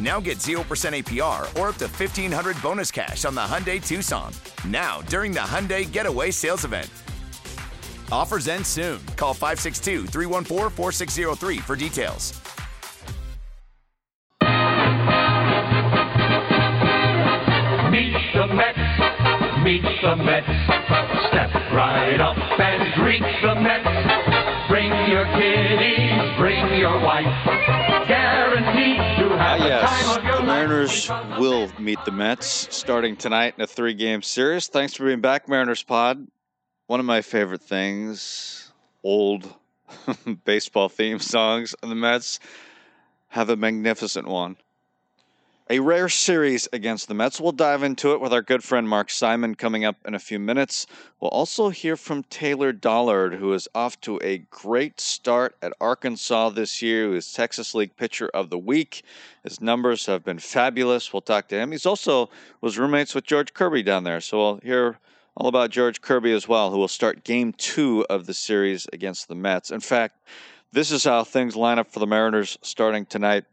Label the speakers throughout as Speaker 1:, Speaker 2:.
Speaker 1: Now get 0% APR or up to 1500 bonus cash on the Hyundai Tucson. Now, during the Hyundai Getaway Sales Event. Offers end soon. Call 562 314 4603 for details.
Speaker 2: Meet the Mets, meet the Mets. Step right up and greet the Mets. Bring your kiddies, bring your wife.
Speaker 3: Yes.
Speaker 2: time of your
Speaker 3: The Mariners will meet the Mets starting tonight in a three game series. Thanks for being back, Mariners Pod. One of my favorite things, old baseball theme songs, and the Mets have a magnificent one. A rare series against the Mets. We'll dive into it with our good friend Mark Simon coming up in a few minutes. We'll also hear from Taylor Dollard, who is off to a great start at Arkansas this year, who is Texas League Pitcher of the Week. His numbers have been fabulous. We'll talk to him. He's also was roommates with George Kirby down there, so we'll hear all about George Kirby as well, who will start game two of the series against the Mets. In fact, this is how things line up for the Mariners starting tonight.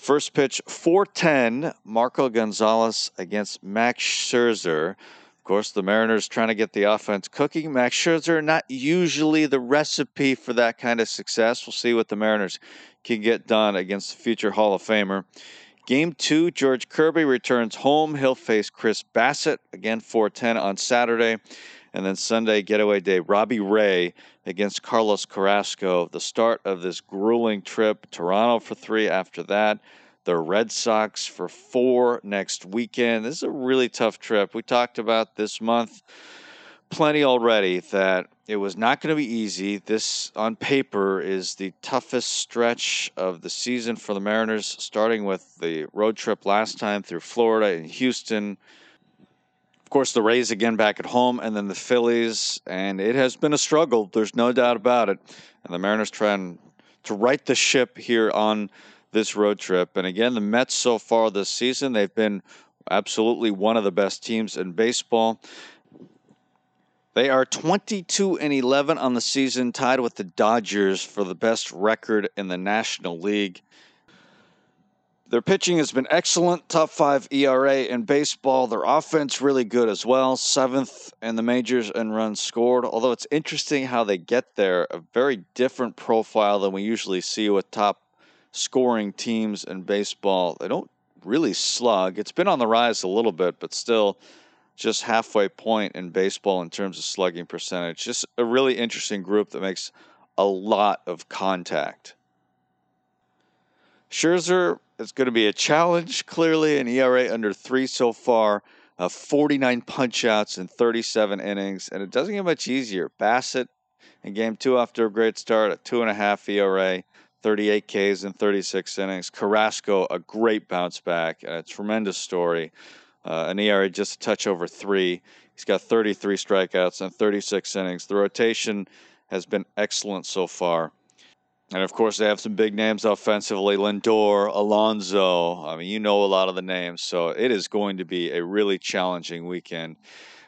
Speaker 3: First pitch, 410, Marco Gonzalez against Max Scherzer. Of course, the Mariners trying to get the offense cooking. Max Scherzer, not usually the recipe for that kind of success. We'll see what the Mariners can get done against the future Hall of Famer. Game two, George Kirby returns home. He'll face Chris Bassitt, again 410 on Saturday. And then Sunday, getaway day, Robbie Ray against Carlos Carrasco. The start of this grueling trip. Toronto for three after that. The Red Sox for four next weekend. This is a really tough trip. We talked about this month plenty already that it was not going to be easy. This, on paper, is the toughest stretch of the season for the Mariners, starting with the road trip last time through Florida and Houston. Of course, the Rays again back at home, and then the Phillies. And it has been a struggle. There's no doubt about it. And the Mariners trying to right the ship here on this road trip. And again, the Mets so far this season, they've been absolutely one of the best teams in baseball. They are 22 and 11 on the season, tied with the Dodgers for the best record in the National League. Their pitching has been excellent, top five ERA in baseball. Their offense really good as well, seventh in the majors in runs scored. Although it's interesting how they get there, a very different profile than we usually see with top scoring teams in baseball. They don't really slug. It's been on the rise a little bit, but still just halfway point in baseball in terms of slugging percentage. Just a really interesting group that makes a lot of contact. Scherzer is going to be a challenge, clearly, an ERA under three so far, uh, 49 punchouts in 37 innings, and it doesn't get much easier. Bassitt in game two after a great start at two and a half ERA, 38 Ks in 36 innings. Carrasco, a great bounce back, a tremendous story. Uh, an ERA just a touch over three. He's got 33 strikeouts and 36 innings. The rotation has been excellent so far. And of course, they have some big names offensively Lindor, Alonso. I mean, you know a lot of the names. So it is going to be a really challenging weekend.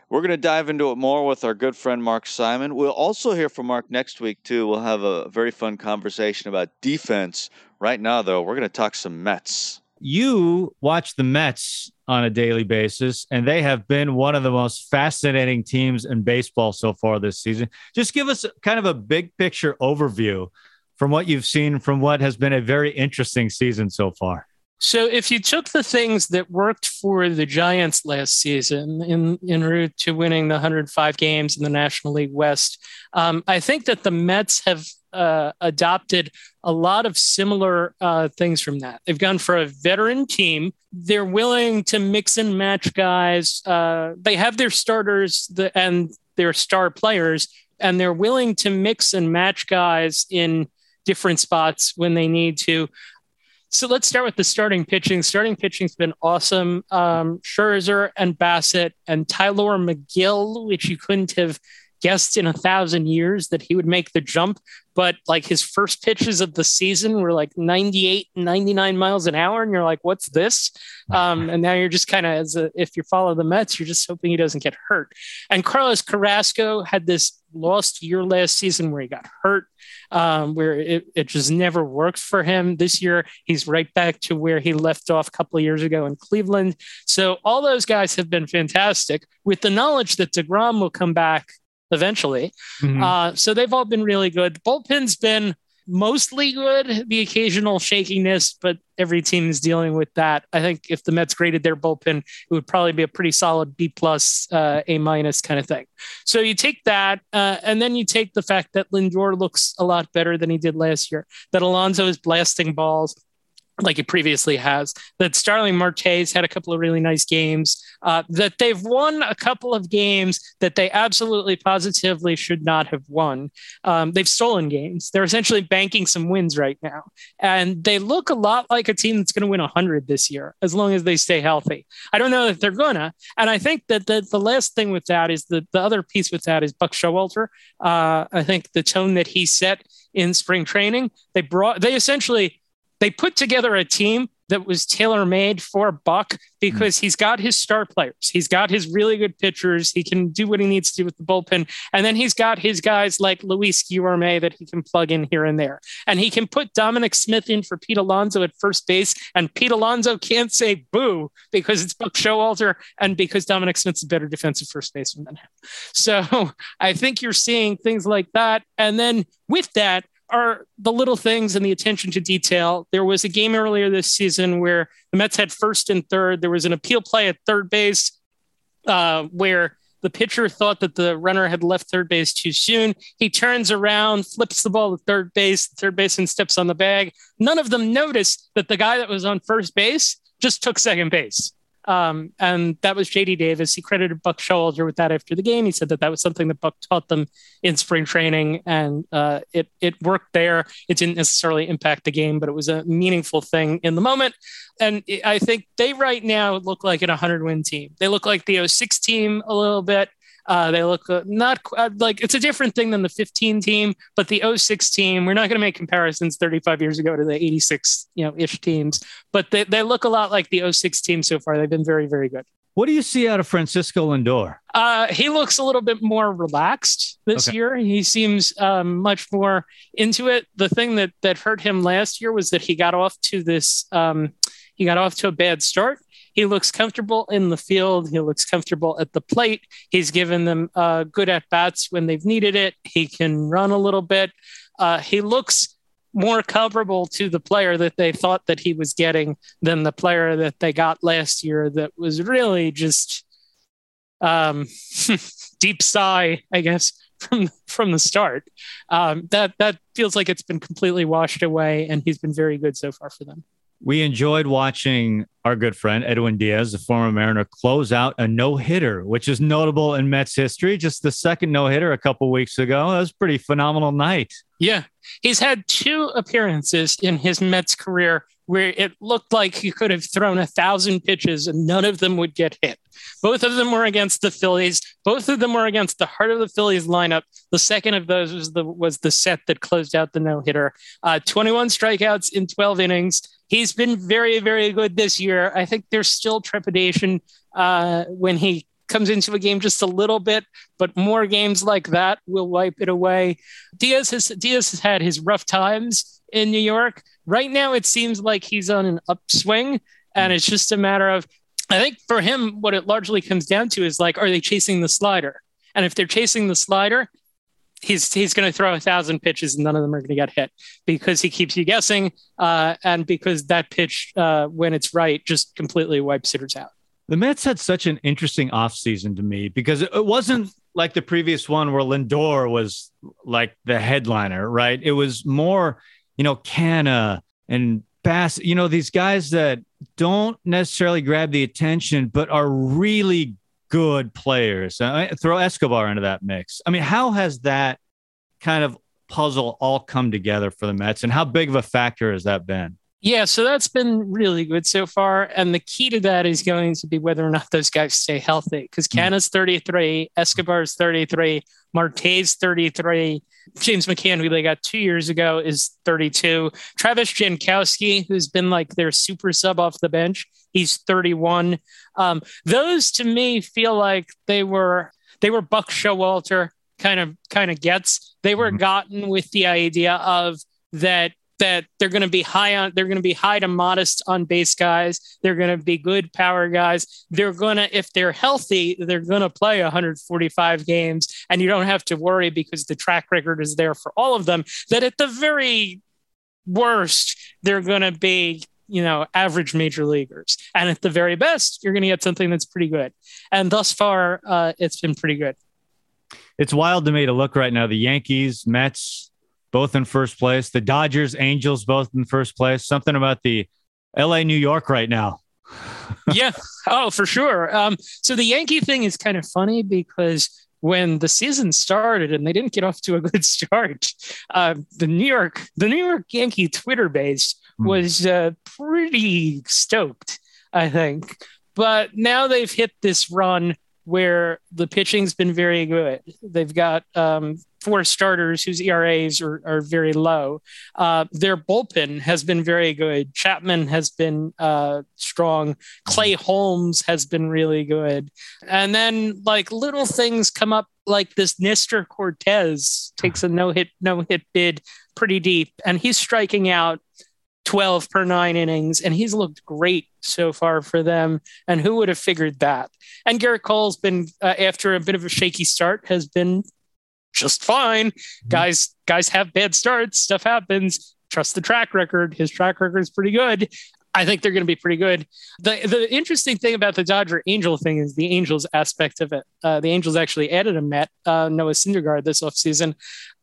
Speaker 3: We're going to dive into it more with our good friend Mark Simon. We'll also hear from Mark next week, too. We'll have a very fun conversation about defense. Right now, though, we're going to talk some Mets.
Speaker 4: You watch the Mets on a daily basis, and they have been one of the most fascinating teams in baseball so far this season. Just give us kind of a big picture overview from what you've seen from what has been a very interesting season so far.
Speaker 5: So if you took the things that worked for the Giants last season in en route to winning the 105 games in the National League West, um, I think that the Mets have uh, adopted a lot of similar uh, things from that. They've gone for a veteran team. They're willing to mix and match guys. Uh, they have their starters and their star players, and they're willing to mix and match guys in different spots when they need to. So let's start with the starting pitching. Starting pitching's been awesome. Um, Scherzer and Bassitt and Tylor Megill, which you couldn't have guessed in a thousand years that he would make the jump. But like his first pitches of the season were like 98, 99 miles an hour. And you're like, what's this? Um, and now you're just kind of, as a, if you follow the Mets, you're just hoping he doesn't get hurt. And Carlos Carrasco had this lost year last season where he got hurt, um, where it, it just never worked for him. This year, he's right back to where he left off a couple of years ago in Cleveland. So all those guys have been fantastic with the knowledge that DeGrom will come back eventually. Mm-hmm. Uh, so they've all been really good. The bullpen's been mostly good, the occasional shakiness, but every team is dealing with that. I think if the Mets graded their bullpen, it would probably be a pretty solid B plus, uh, A minus kind of thing. So you take that, uh, and then you take the fact that Lindor looks a lot better than he did last year, that Alonso is blasting balls like it previously has. That Starling Marte's had a couple of really nice games. Uh, that they've won a couple of games that they absolutely positively should not have won. Um, they've stolen games. They're essentially banking some wins right now, and they look a lot like a team that's going to win hundred this year as long as they stay healthy. I don't know if they're gonna, and I think that the, the last thing with that is the the other piece with that is Buck Showalter. Uh, I think the tone that he set in spring training, they brought they essentially they put together a team that was tailor made for Buck because he's got his star players. He's got his really good pitchers. He can do what he needs to do with the bullpen. And then he's got his guys like Luis Guillorme that he can plug in here and there. And he can put Dominic Smith in for Pete Alonso at first base. And Pete Alonso can't say boo because it's Buck Showalter and because Dominic Smith's a better defensive first baseman than him. So I think you're seeing things like that. And then with that, are the little things and the attention to detail. There was a game earlier this season where the Mets had first and third. There was an appeal play at third base uh, where the pitcher thought that the runner had left third base too soon. He turns around, flips the ball to third base. Third baseman steps on the bag. None of them noticed that the guy that was on first base just took second base. Um, and that was JD Davis. He credited Buck Showalter with that after the game. He said that that was something that Buck taught them in spring training, and uh, it it worked there. It didn't necessarily impact the game, but it was a meaningful thing in the moment. And I think they right now look like an 100 win team. They look like the 06 team a little bit. Uh, they look uh, not uh, like it's a different thing than the 15 team, but the 06 team, we're not going to make comparisons 35 years ago to the 86, you know, ish teams, but they, they look a lot like the 06 team so far. They've been very, very good.
Speaker 4: What do you see out of Francisco Lindor?
Speaker 5: Uh, he looks a little bit more relaxed this okay. year. He seems um, much more into it. The thing that that hurt him last year was that he got off to this um, he got off to a bad start he looks comfortable in the field. He looks comfortable at the plate. He's given them uh, good at bats when they've needed it. He can run a little bit. Uh, he looks more comparable to the player that they thought that he was getting than the player that they got last year that was really just um, deep sigh, I guess, from from the start. Um, that that feels like it's been completely washed away, and he's been very good so far for them.
Speaker 4: We enjoyed watching our good friend Edwin Diaz, the former Mariner, close out a no hitter, which is notable in Mets history. Just the second no hitter a couple weeks ago. That was pretty phenomenal night.
Speaker 5: Yeah. He's had two appearances in his Mets career where it looked like he could have thrown a thousand pitches and none of them would get hit. Both of them were against the Phillies. Both of them were against the heart of the Phillies lineup. The second of those was the was the set that closed out the no hitter. Uh, 21 strikeouts in 12 innings he's been very, very good this year. I think there's still trepidation uh, when he comes into a game just a little bit, but more games like that will wipe it away. Diaz has Diaz has had his rough times in New York. Right now, it seems like he's on an upswing, and it's just a matter of. I think for him, what it largely comes down to is like, are they chasing the slider? And if they're chasing the slider, he's he's going to throw a thousand pitches and none of them are going to get hit because he keeps you guessing uh, and because that pitch uh, when it's right just completely wipes hitters out.
Speaker 4: The Mets had such an interesting offseason to me because it wasn't like the previous one where Lindor was like the headliner, right? It was more, you know, Canha and Bass, you know, these guys that don't necessarily grab the attention, but are really good players. Uh, throw Escobar into that mix. I mean, how has that kind of puzzle all come together for the Mets, and how big of a factor has that been?
Speaker 5: Yeah, so that's been really good so far. And the key to that is going to be whether or not those guys stay healthy. Because mm. Canha's 33, Escobar's 33, Marte's 33, James McCann, who they got two years ago, is 32. Travis Jankowski, who's been like their super sub off the bench, he's 31. Um, those to me feel like they were they were Buck Showalter kind of kind of gets. They were mm-hmm. gotten with the idea of that that they're going to be high on they're going to be high to modest on base guys. They're going to be good power guys. They're going to if they're healthy they're going to play 145 games. And you don't have to worry because the track record is there for all of them that at the very worst they're going to be you know average major leaguers. And at the very best you're going to get something that's pretty good. And thus far uh, it's been pretty good.
Speaker 4: It's wild to me to look right now. The yankees mets both in first place. The Dodgers, Angels, both in first place. Something about the LA, New York right now.
Speaker 5: yeah. Oh, for sure. Um, so the Yankee thing is kind of funny because when the season started and they didn't get off to a good start, uh, the New York, the New York Yankee Twitter base hmm. was uh, pretty stoked, I think. But now they've hit this run where the pitching's been very good. They've got um, four starters whose ERAs are, are very low. Uh, their bullpen has been very good. Chapman has been uh, strong. Clay Holmes has been really good. And then like little things come up like this Nestor Cortes takes a no hit no hit bid pretty deep, and he's striking out 12 per nine innings, and he's looked great so far for them. And who would have figured that? And Gerrit Cole's been, uh, after a bit of a shaky start, has been just fine. Mm-hmm. Guys, guys have bad starts. Stuff happens. Trust the track record. His track record is pretty good. I think they're going to be pretty good. The the interesting thing about the Dodger Angel thing is the Angels aspect of it. Uh, the Angels actually added a Met, uh, Noah Syndergaard, this offseason.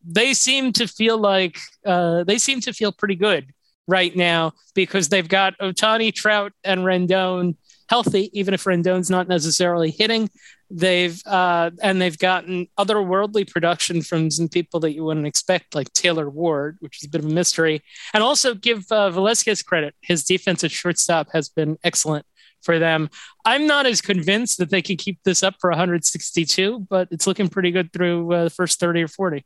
Speaker 5: They seem to feel like uh, they seem to feel pretty good right now because they've got Ohtani, Trout, and Rendon healthy, even if Rendon's not necessarily hitting. They've uh, and they've gotten otherworldly production from some people that you wouldn't expect, like Taylor Ward, which is a bit of a mystery. And also give uh, Velazquez credit; his defense at shortstop has been excellent for them. I'm not as convinced that they can keep this up for 162, but it's looking pretty good through uh, the first 30 or 40.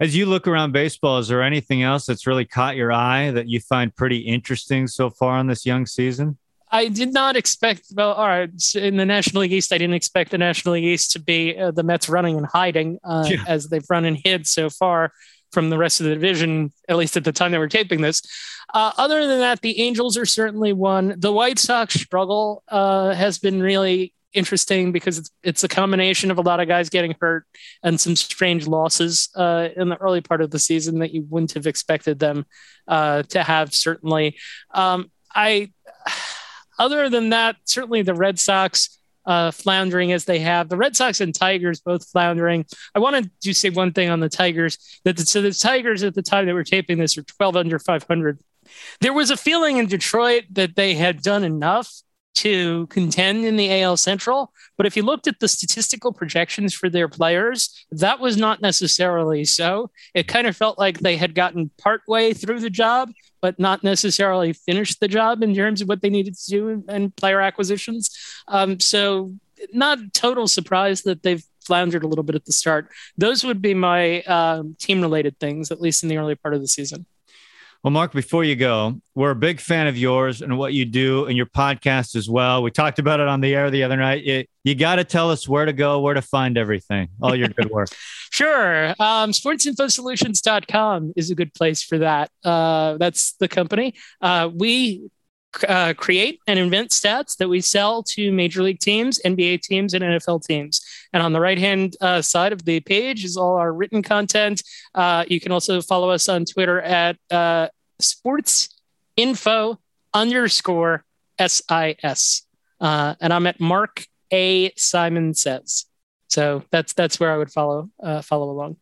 Speaker 4: As you look around baseball, is there anything else that's really caught your eye that you find pretty interesting so far in this young season?
Speaker 5: I did not expect. Well, all right, in the National League East, I didn't expect the National League East to be uh, the Mets running and hiding uh, yeah. as they've run and hid so far from the rest of the division, at least at the time they were taping this. Uh, other than that, the Angels are certainly one. The White Sox struggle uh, has been really interesting because it's it's a combination of a lot of guys getting hurt and some strange losses uh, in the early part of the season that you wouldn't have expected them uh, to have. Certainly, um, I other than that, certainly the Red Sox uh, floundering as they have. The Red Sox and Tigers both floundering. I wanted to say one thing on the Tigers that the, so the Tigers at the time that we're taping this are 12 under 500. There was a feeling in Detroit that they had done enough to contend in the AL Central. But if you looked at the statistical projections for their players, that was not necessarily so. It kind of felt like they had gotten partway through the job, but not necessarily finished the job in terms of what they needed to do in player acquisitions. Um, so, not total surprise that they've floundered a little bit at the start. Those would be my um, team related things, at least in the early part of the season.
Speaker 4: Well, Mark, before you go, we're a big fan of yours and what you do and your podcast as well. We talked about it on the air the other night. You, you got to tell us where to go, where to find everything, all your good work.
Speaker 5: sure. Um, sportsinfosolutions.com is a good place for that. Uh, that's the company. Uh, we uh, create and invent stats that we sell to major league teams, NBA teams, and NFL teams. And on the right hand uh, side of the page is all our written content. Uh, you can also follow us on Twitter at uh, sports info underscore SIS. Uh, and I'm at Mark A. Simon Says. So that's that's where I would follow uh, follow along.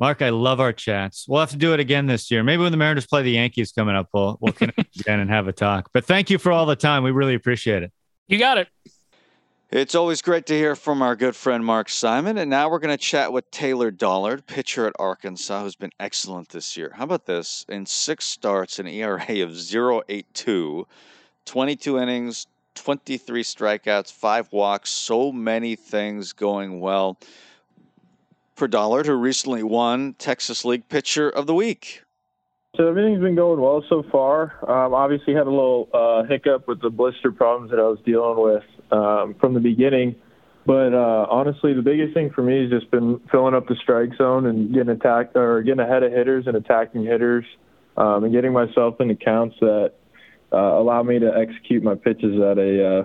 Speaker 4: Mark, I love our chats. We'll have to do it again this year. Maybe when the Mariners play the Yankees coming up, we'll we'll connect again and have a talk. But thank you for all the time. We really appreciate it.
Speaker 5: You got it.
Speaker 3: It's always great to hear from our good friend Mark Simon. And now we're going to chat with Taylor Dollard, pitcher at Arkansas, who's been excellent this year. How about this? In six starts, an ERA of 0.82, 22 innings, 23 strikeouts, five walks, so many things going well for Dollard, who recently won Texas League Pitcher of the Week.
Speaker 6: So everything's been going well so far. Um, obviously, had a little uh, hiccup with the blister problems that I was dealing with um, from the beginning. But uh, honestly, the biggest thing for me has just been filling up the strike zone and getting attacked or getting ahead of hitters and attacking hitters, um, and getting myself in accounts that uh, allow me to execute my pitches at a uh,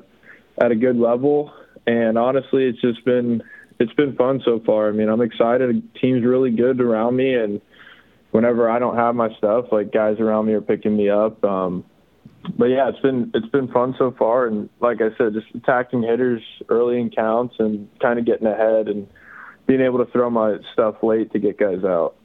Speaker 6: at a good level. And honestly, it's just been it's been fun so far. I mean, I'm excited. The team's really good around me, and whenever I don't have my stuff, like guys around me are picking me up. Um, but yeah, it's been it's been fun so far, and like I said, just attacking hitters early in counts and kind of getting ahead and being able to throw my stuff late to get guys out.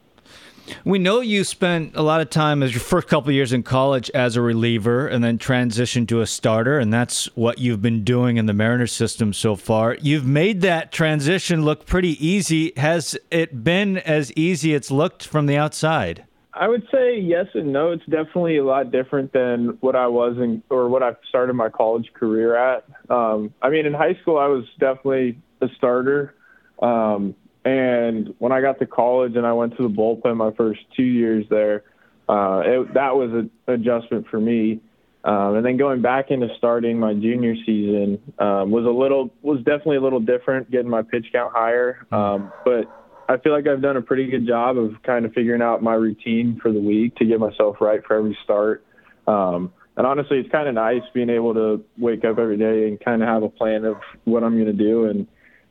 Speaker 4: We know you spent a lot of time as your first couple years in college as a reliever and then transitioned to a starter, and that's what you've been doing in the Mariners system so far. You've made that transition look pretty easy. Has it been as easy it's looked from the outside?
Speaker 6: I would say yes and no. It's definitely a lot different than what I was in or what I started my college career at. Um, I mean, in high school, I was definitely a starter. Um, and when I got to college and I went to the bullpen my first two years there, uh, it, that was an adjustment for me. Um, and then going back into starting my junior season um, was a little was definitely a little different, getting my pitch count higher. Um, but I feel like I've done a pretty good job of kind of figuring out my routine for the week to get myself right for every start. Um, and honestly, it's kind of nice being able to wake up every day and kind of have a plan of what I'm going to do and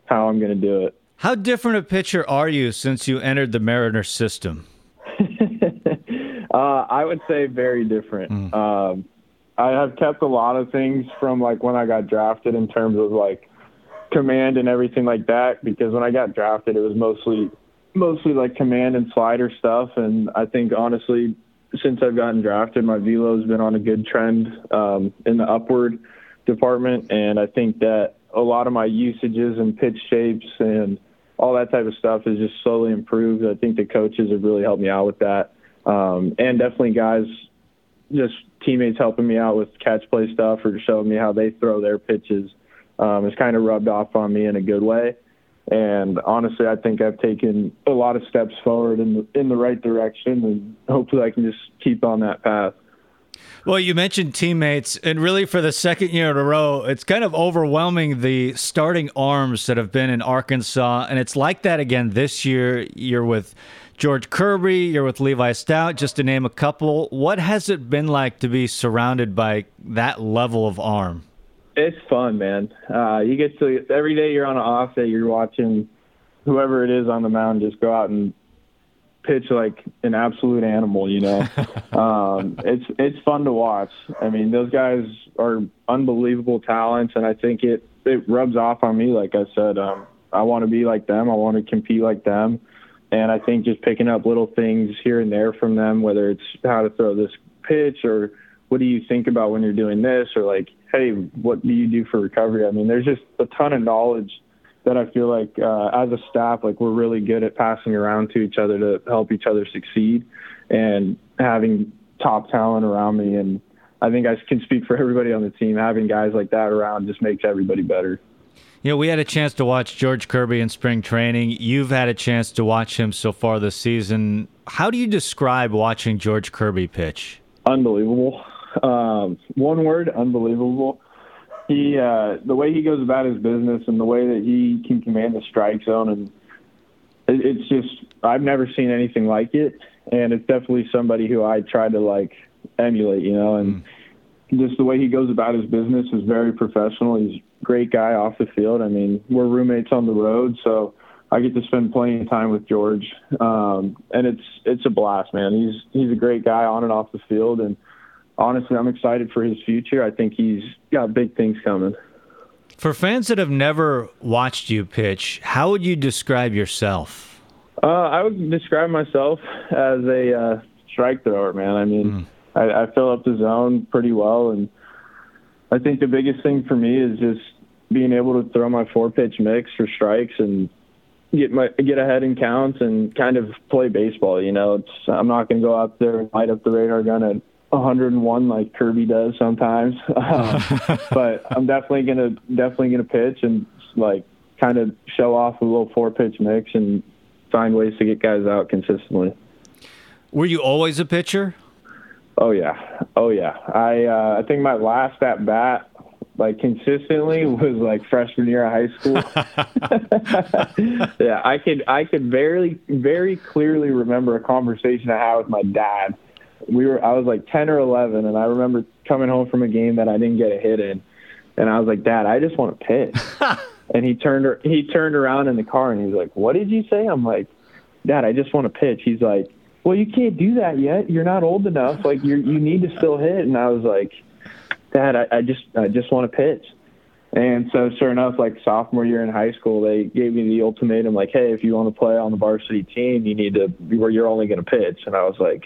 Speaker 6: how I'm going to do it.
Speaker 4: How different a pitcher are you since you entered the Mariner system?
Speaker 6: uh, I would say very different. Mm. Um, I have kept a lot of things from like when I got drafted in terms of like command and everything like that because when I got drafted it was mostly mostly like command and slider stuff and I think honestly since I've gotten drafted my velo's been on a good trend um, in the upward department and I think that a lot of my usages and pitch shapes and all that type of stuff has just slowly improved. I think the coaches have really helped me out with that. Um, and definitely guys, just teammates helping me out with catch play stuff or showing me how they throw their pitches um, has kind of rubbed off on me in a good way. And honestly, I think I've taken a lot of steps forward in the, in the right direction, and hopefully, I can just keep on that path.
Speaker 4: Well, you mentioned teammates, and really for the second year in a row, it's kind of overwhelming the starting arms that have been in Arkansas. And it's like that again this year. You're with George Kirby, you're with Levi Stout, just to name a couple. What has it been like to be surrounded by that level of arm?
Speaker 6: It's fun, man. Uh, you get to every day you're on an off day, you're watching whoever it is on the mound just go out and pitch like an absolute animal. You know, um, it's it's fun to watch. I mean, those guys are unbelievable talents, and I think it it rubs off on me. Like I said, um, I want to be like them. I want to compete like them, and I think just picking up little things here and there from them, whether it's how to throw this pitch or what do you think about when you're doing this, or like, hey, what do you do for recovery? I mean, there's just a ton of knowledge that I feel like uh, as a staff, like we're really good at passing around to each other to help each other succeed, and having top talent around me. And I think I can speak for everybody on the team. Having guys like that around just makes everybody better.
Speaker 4: You know, we had a chance to watch George Kirby in spring training. You've had a chance to watch him so far this season. How do you describe watching George Kirby pitch?
Speaker 6: Unbelievable. Um, one word, unbelievable he uh, the way he goes about his business and the way that he can command the strike zone and it, it's just I've never seen anything like it. And it's definitely somebody who I try to like emulate you know and mm. just the way he goes about his business is very professional. He's a great guy off the field. I mean we're roommates on the road so I get to spend plenty of time with George. Um, and it's it's a blast man. He's he's a great guy on and off the field. And honestly, I'm excited for his future. I think he's got big things coming.
Speaker 4: For fans that have never watched you pitch, how would you describe yourself?
Speaker 6: Uh, I would describe myself as a uh, strike thrower, man. I mean, mm. I, I fill up the zone pretty well, and I think the biggest thing for me is just being able to throw my four pitch mix for strikes and get my get ahead in counts and kind of play baseball. You know, it's I'm not going to go out there and light up the radar gun at 101 like Kirby does sometimes, but I'm definitely gonna definitely gonna pitch and like kind of show off a little four pitch mix and find ways to get guys out consistently.
Speaker 4: Were you always a pitcher?
Speaker 6: Oh yeah, oh yeah. I uh, I think my last at bat like consistently was like freshman year of high school. yeah, I could I could very very clearly remember a conversation I had with my dad. We were I was like 10 or 11 and I remember coming home from a game that I didn't get a hit in and I was like, "Dad, I just want to pitch." and he turned he turned around in the car and he's like, "What did you say?" I'm like, "Dad, I just want to pitch." He's like, "Well, you can't do that yet. You're not old enough. Like you you need to still hit." And I was like, Dad, I, I just I just want to pitch. And so, sure enough, like sophomore year in high school, they gave me the ultimatum, like, hey, if you want to play on the varsity team, you need to be where you're only going to pitch. And I was like,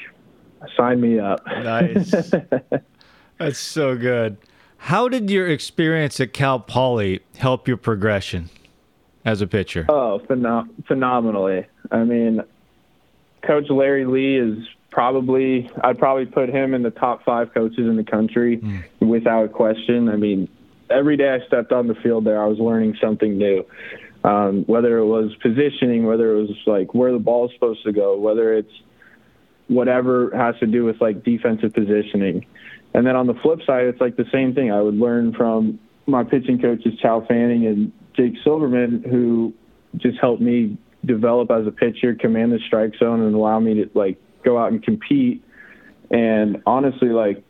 Speaker 6: sign me up.
Speaker 4: Nice. That's so good. How did your experience at Cal Poly help your progression as a pitcher?
Speaker 6: Oh, phenom- phenomenally. I mean, Coach Larry Lee is probably I'd probably put him in the top five coaches in the country mm. without question. I mean, every day I stepped on the field there, I was learning something new. Um, whether it was positioning, whether it was like where the ball is supposed to go, whether it's whatever has to do with like defensive positioning. And then on the flip side, it's like the same thing. I would learn from my pitching coaches, Chow Fanning and Jake Silverman, who just helped me develop as a pitcher, command the strike zone, and allow me to like go out and compete. And honestly, like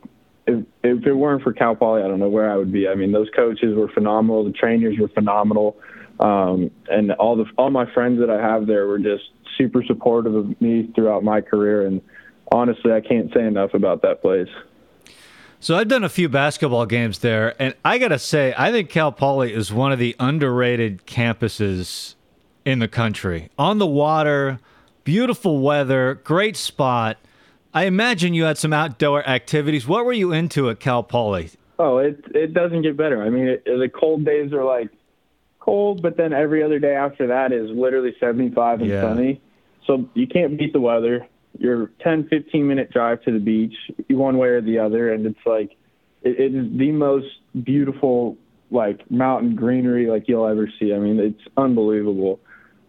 Speaker 6: if if it weren't for Cal Poly, I don't know where I would be. I mean, those coaches were phenomenal. The trainers were phenomenal, um, and all the all my friends that I have there were just super supportive of me throughout my career. And honestly, I can't say enough about that place.
Speaker 4: So I've done a few basketball games there, and I gotta say, I think Cal Poly is one of the underrated campuses in the country. On the water, beautiful weather, great spot. I imagine you had some outdoor activities. What were you into at Cal Poly?
Speaker 6: Oh, it it doesn't get better. I mean, it, the cold days are like cold, but then every other day after that is literally 75 and yeah. sunny. So you can't beat the weather. You're 10, 15 minute drive to the beach, one way or the other, and it's like it, it is the most beautiful like mountain greenery like you'll ever see. I mean, it's unbelievable.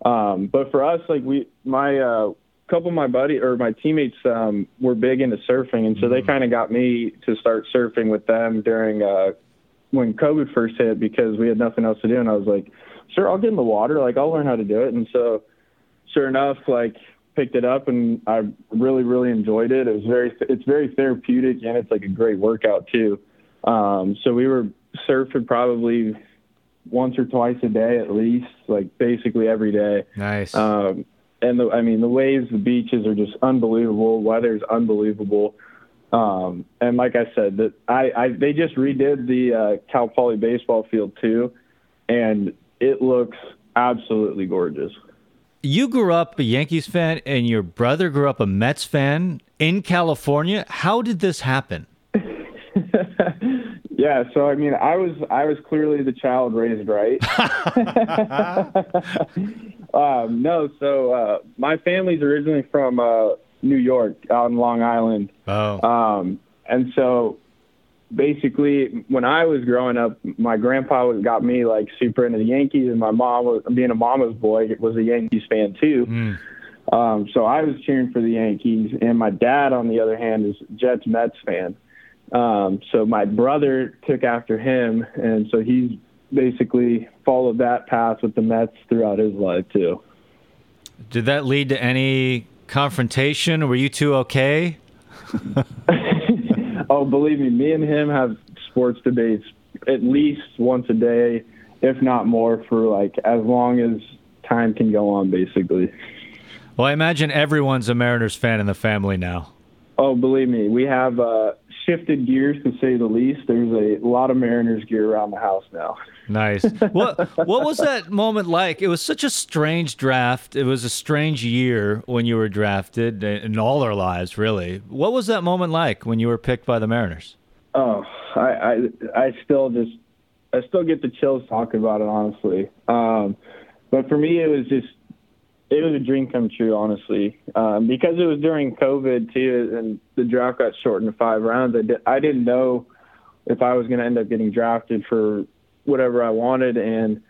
Speaker 6: Um, but for us, like we, my uh, couple of my buddy or my teammates um, were big into surfing, and so they mm-hmm. kind of got me to start surfing with them during uh, when COVID first hit because we had nothing else to do, and I was like, "Sure, I'll get in the water. Like I'll learn how to do it." And so, sure enough, like picked it up and I really really enjoyed it. It was very it's very therapeutic and it's like a great workout too. Um, so we were surfing probably once or twice a day at least, like basically every day.
Speaker 4: Nice.
Speaker 6: Um, and the, I mean, the waves, the beaches are just unbelievable. Weather's unbelievable. Um, and like I said, that I, I they just redid the uh, Cal Poly baseball field too, and it looks absolutely gorgeous.
Speaker 4: You grew up a Yankees fan, and your brother grew up a Mets fan in California. How did this happen?
Speaker 6: Yeah, so I mean, I was I was clearly the child raised right. um, no, so uh, my family's originally from uh, New York, out in Long Island.
Speaker 4: Oh.
Speaker 6: Um, and so basically, when I was growing up, my grandpa got me like super into the Yankees, and my mom was being a mama's boy was a Yankees fan too.
Speaker 4: Mm.
Speaker 6: Um, so I was cheering for the Yankees, and my dad, on the other hand, is Jets Mets fan. Um, so my brother took after him, and so he's basically followed that path with the Mets throughout his life too.
Speaker 4: Did that lead to any confrontation? Were you two okay?
Speaker 6: oh, believe me, me and him have sports debates at least once a day, if not more, for like as long as time can go on, basically.
Speaker 4: Well, I imagine everyone's a Mariners fan in the family now.
Speaker 6: Oh, believe me, we have uh, shifted gears to say the least. There's a lot of Mariners gear around the house now.
Speaker 4: Nice. what what was that moment like? It was such a strange draft. It was a strange year when you were drafted in all our lives, really. What was that moment like when you were picked by the Mariners?
Speaker 6: Oh, I I, I still just I still get the chills talking about it, honestly. Um, but for me, it was just it was a dream come true, honestly, um, because it was during COVID too, and the draft got shortened to five rounds. I, did, I didn't know if I was going to end up getting drafted for whatever I wanted, and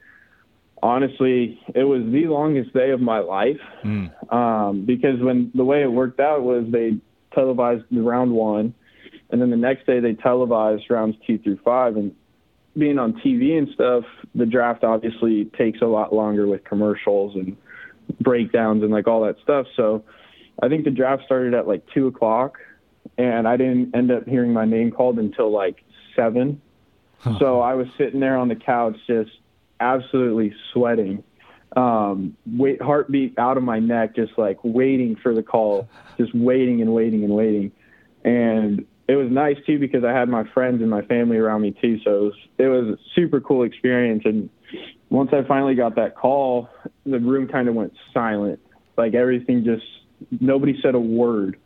Speaker 6: honestly, it was the longest day of my life mm. um, because when the way it worked out was they televised round one, and then the next day they televised rounds two through five, and being on TV and stuff, the draft obviously takes a lot longer with commercials and breakdowns and like all that stuff. So I think the draft started at like two o'clock, and I didn't end up hearing my name called until like seven. Huh. So I was sitting there on the couch just absolutely sweating, um, wait, heartbeat out of my neck, just like waiting for the call, just waiting and waiting and waiting. And it was nice too because I had my friends and my family around me too. So it was, it was a super cool experience. And once I finally got that call, the room kind of went silent. Like everything just, nobody said a word.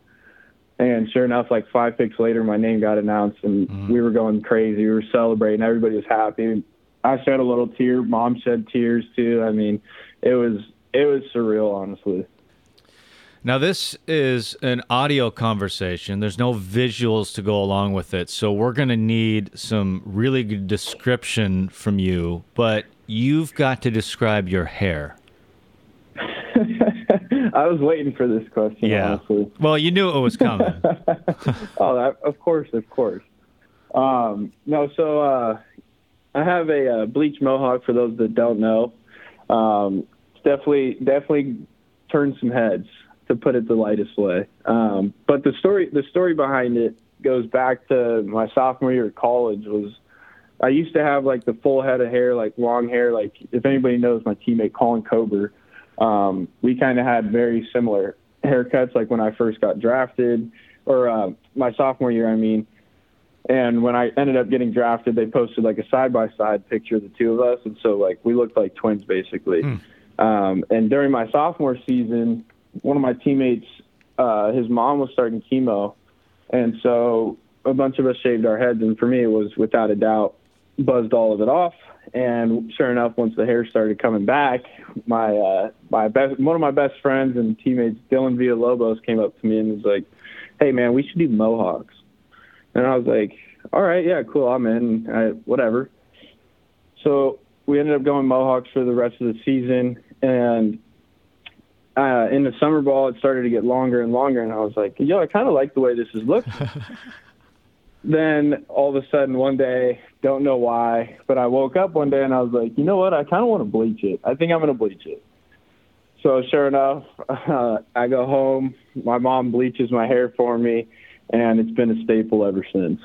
Speaker 6: And sure enough, like five picks later, my name got announced and mm-hmm. we were going crazy. We were celebrating. Everybody was happy. I shed a little tear. Mom shed tears too. I mean, it was, it was surreal, honestly.
Speaker 4: Now, this is an audio conversation. There's no visuals to go along with it. So, we're going to need some really good description from you, but you've got to describe your hair.
Speaker 6: I was waiting for this question, yeah. honestly.
Speaker 4: Well, you knew it was coming.
Speaker 6: oh, that, of course, of course. Um, no, so uh, I have a, a uh, bleach mohawk for those that don't know. Um, definitely, definitely turned some heads to put it the lightest way. Um, but the story the story behind it goes back to my sophomore year of college. Was I used to have like the full head of hair, like long hair. Like if anybody knows my teammate Colin Kober, um, we kind of had very similar haircuts. Like when I first got drafted, or uh, my sophomore year, I mean. And when I ended up getting drafted, they posted like a side by side picture of the two of us, and so like we looked like twins basically. Mm. Um, and during my sophomore season, one of my teammates, uh, his mom was starting chemo, and so a bunch of us shaved our heads. And for me, it was without a doubt buzzed all of it off. And sure enough, once the hair started coming back, my uh, my best one of my best friends and teammates, Dylan Villalobos, came up to me and was like, "Hey man, we should do mohawks." And I was like, "All right, yeah, cool, I'm in. I, whatever." So we ended up going mohawks for the rest of the season, and uh, in the summer ball, it started to get longer and longer, and I was like, yo, I kind of like the way this is looking. then all of a sudden, one day, don't know why, but I woke up one day and I was like, you know what? I kind of want to bleach it. I think I'm going to bleach it. So sure enough, uh, I go home. My mom bleaches my hair for me, and it's been a staple ever since.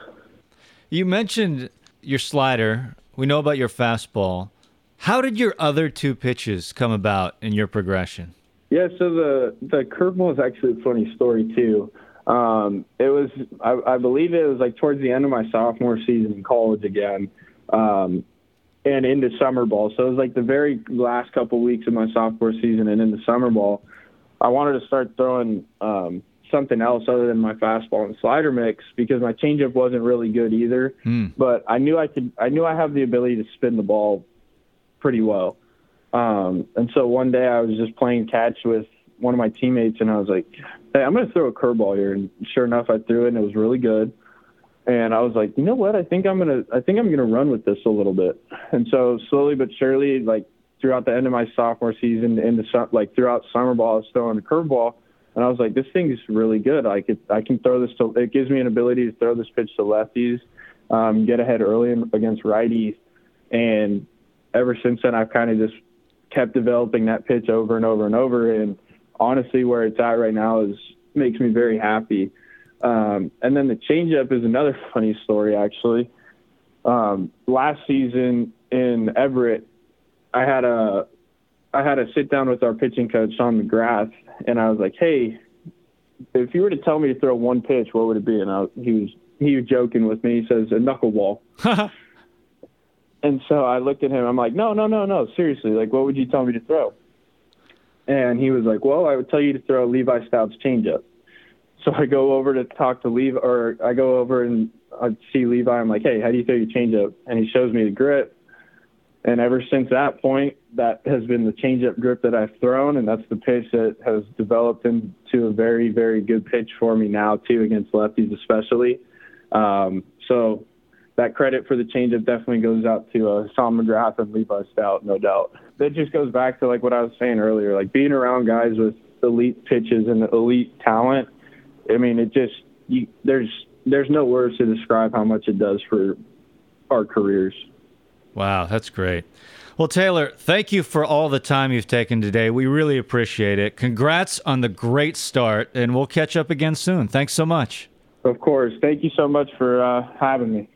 Speaker 4: You mentioned your slider. We know about your fastball. How did your other two pitches come about in your progression?
Speaker 6: Yeah, so the the curveball is actually a funny story too. Um, it was, I, I believe it was like towards the end of my sophomore season in college again, um, and into summer ball. So it was like the very last couple weeks of my sophomore season and into summer ball. I wanted to start throwing um, something else other than my fastball and slider mix because my changeup wasn't really good either. Mm. But I knew I could, I knew I have the ability to spin the ball pretty well. Um, and so one day I was just playing catch with one of my teammates, and I was like, "Hey, I'm going to throw a curveball here." And sure enough, I threw it, and it was really good. And I was like, "You know what? I think I'm gonna, I think I'm gonna run with this a little bit." And so slowly but surely, like throughout the end of my sophomore season, in the like throughout summer ball, I was throwing a curveball, and I was like, "This thing is really good. I could, I can throw this to. It gives me an ability to throw this pitch to lefties, um, get ahead early against righties." And ever since then, I've kind of just kept developing that pitch over and over and over. And honestly, where it's at right now is makes me very happy. Um, and then the changeup is another funny story, actually. Um, last season in Everett, I had a I had a sit down with our pitching coach Sean McGrath, and I was like, "Hey, if you were to tell me to throw one pitch, what would it be?" And I, he was he was joking with me. He says a knuckleball. and so I looked at him. I'm like, no, no, no, no. Seriously, like, what would you tell me to throw? And he was like, well, I would tell you to throw Levi Stout's changeup. So I go over to talk to Levi, or I go over and I see Levi. I'm like, hey, how do you throw your changeup? And he shows me the grip. And ever since that point, that has been the changeup grip that I've thrown, and that's the pitch that has developed into a very, very good pitch for me now too against lefties, especially. Um, so that credit for the changeup definitely goes out to uh, Tom McGrath and Levi Stout, no doubt. That just goes back to like what I was saying earlier, like being around guys with elite pitches and elite talent. I mean, it just you, there's there's no words to describe how much it does for our careers.
Speaker 4: Wow, that's great. Well, Taylor, thank you for all the time you've taken today. We really appreciate it. Congrats on the great start, and we'll catch up again soon. Thanks so much.
Speaker 6: Of course. Thank you so much for uh, having me.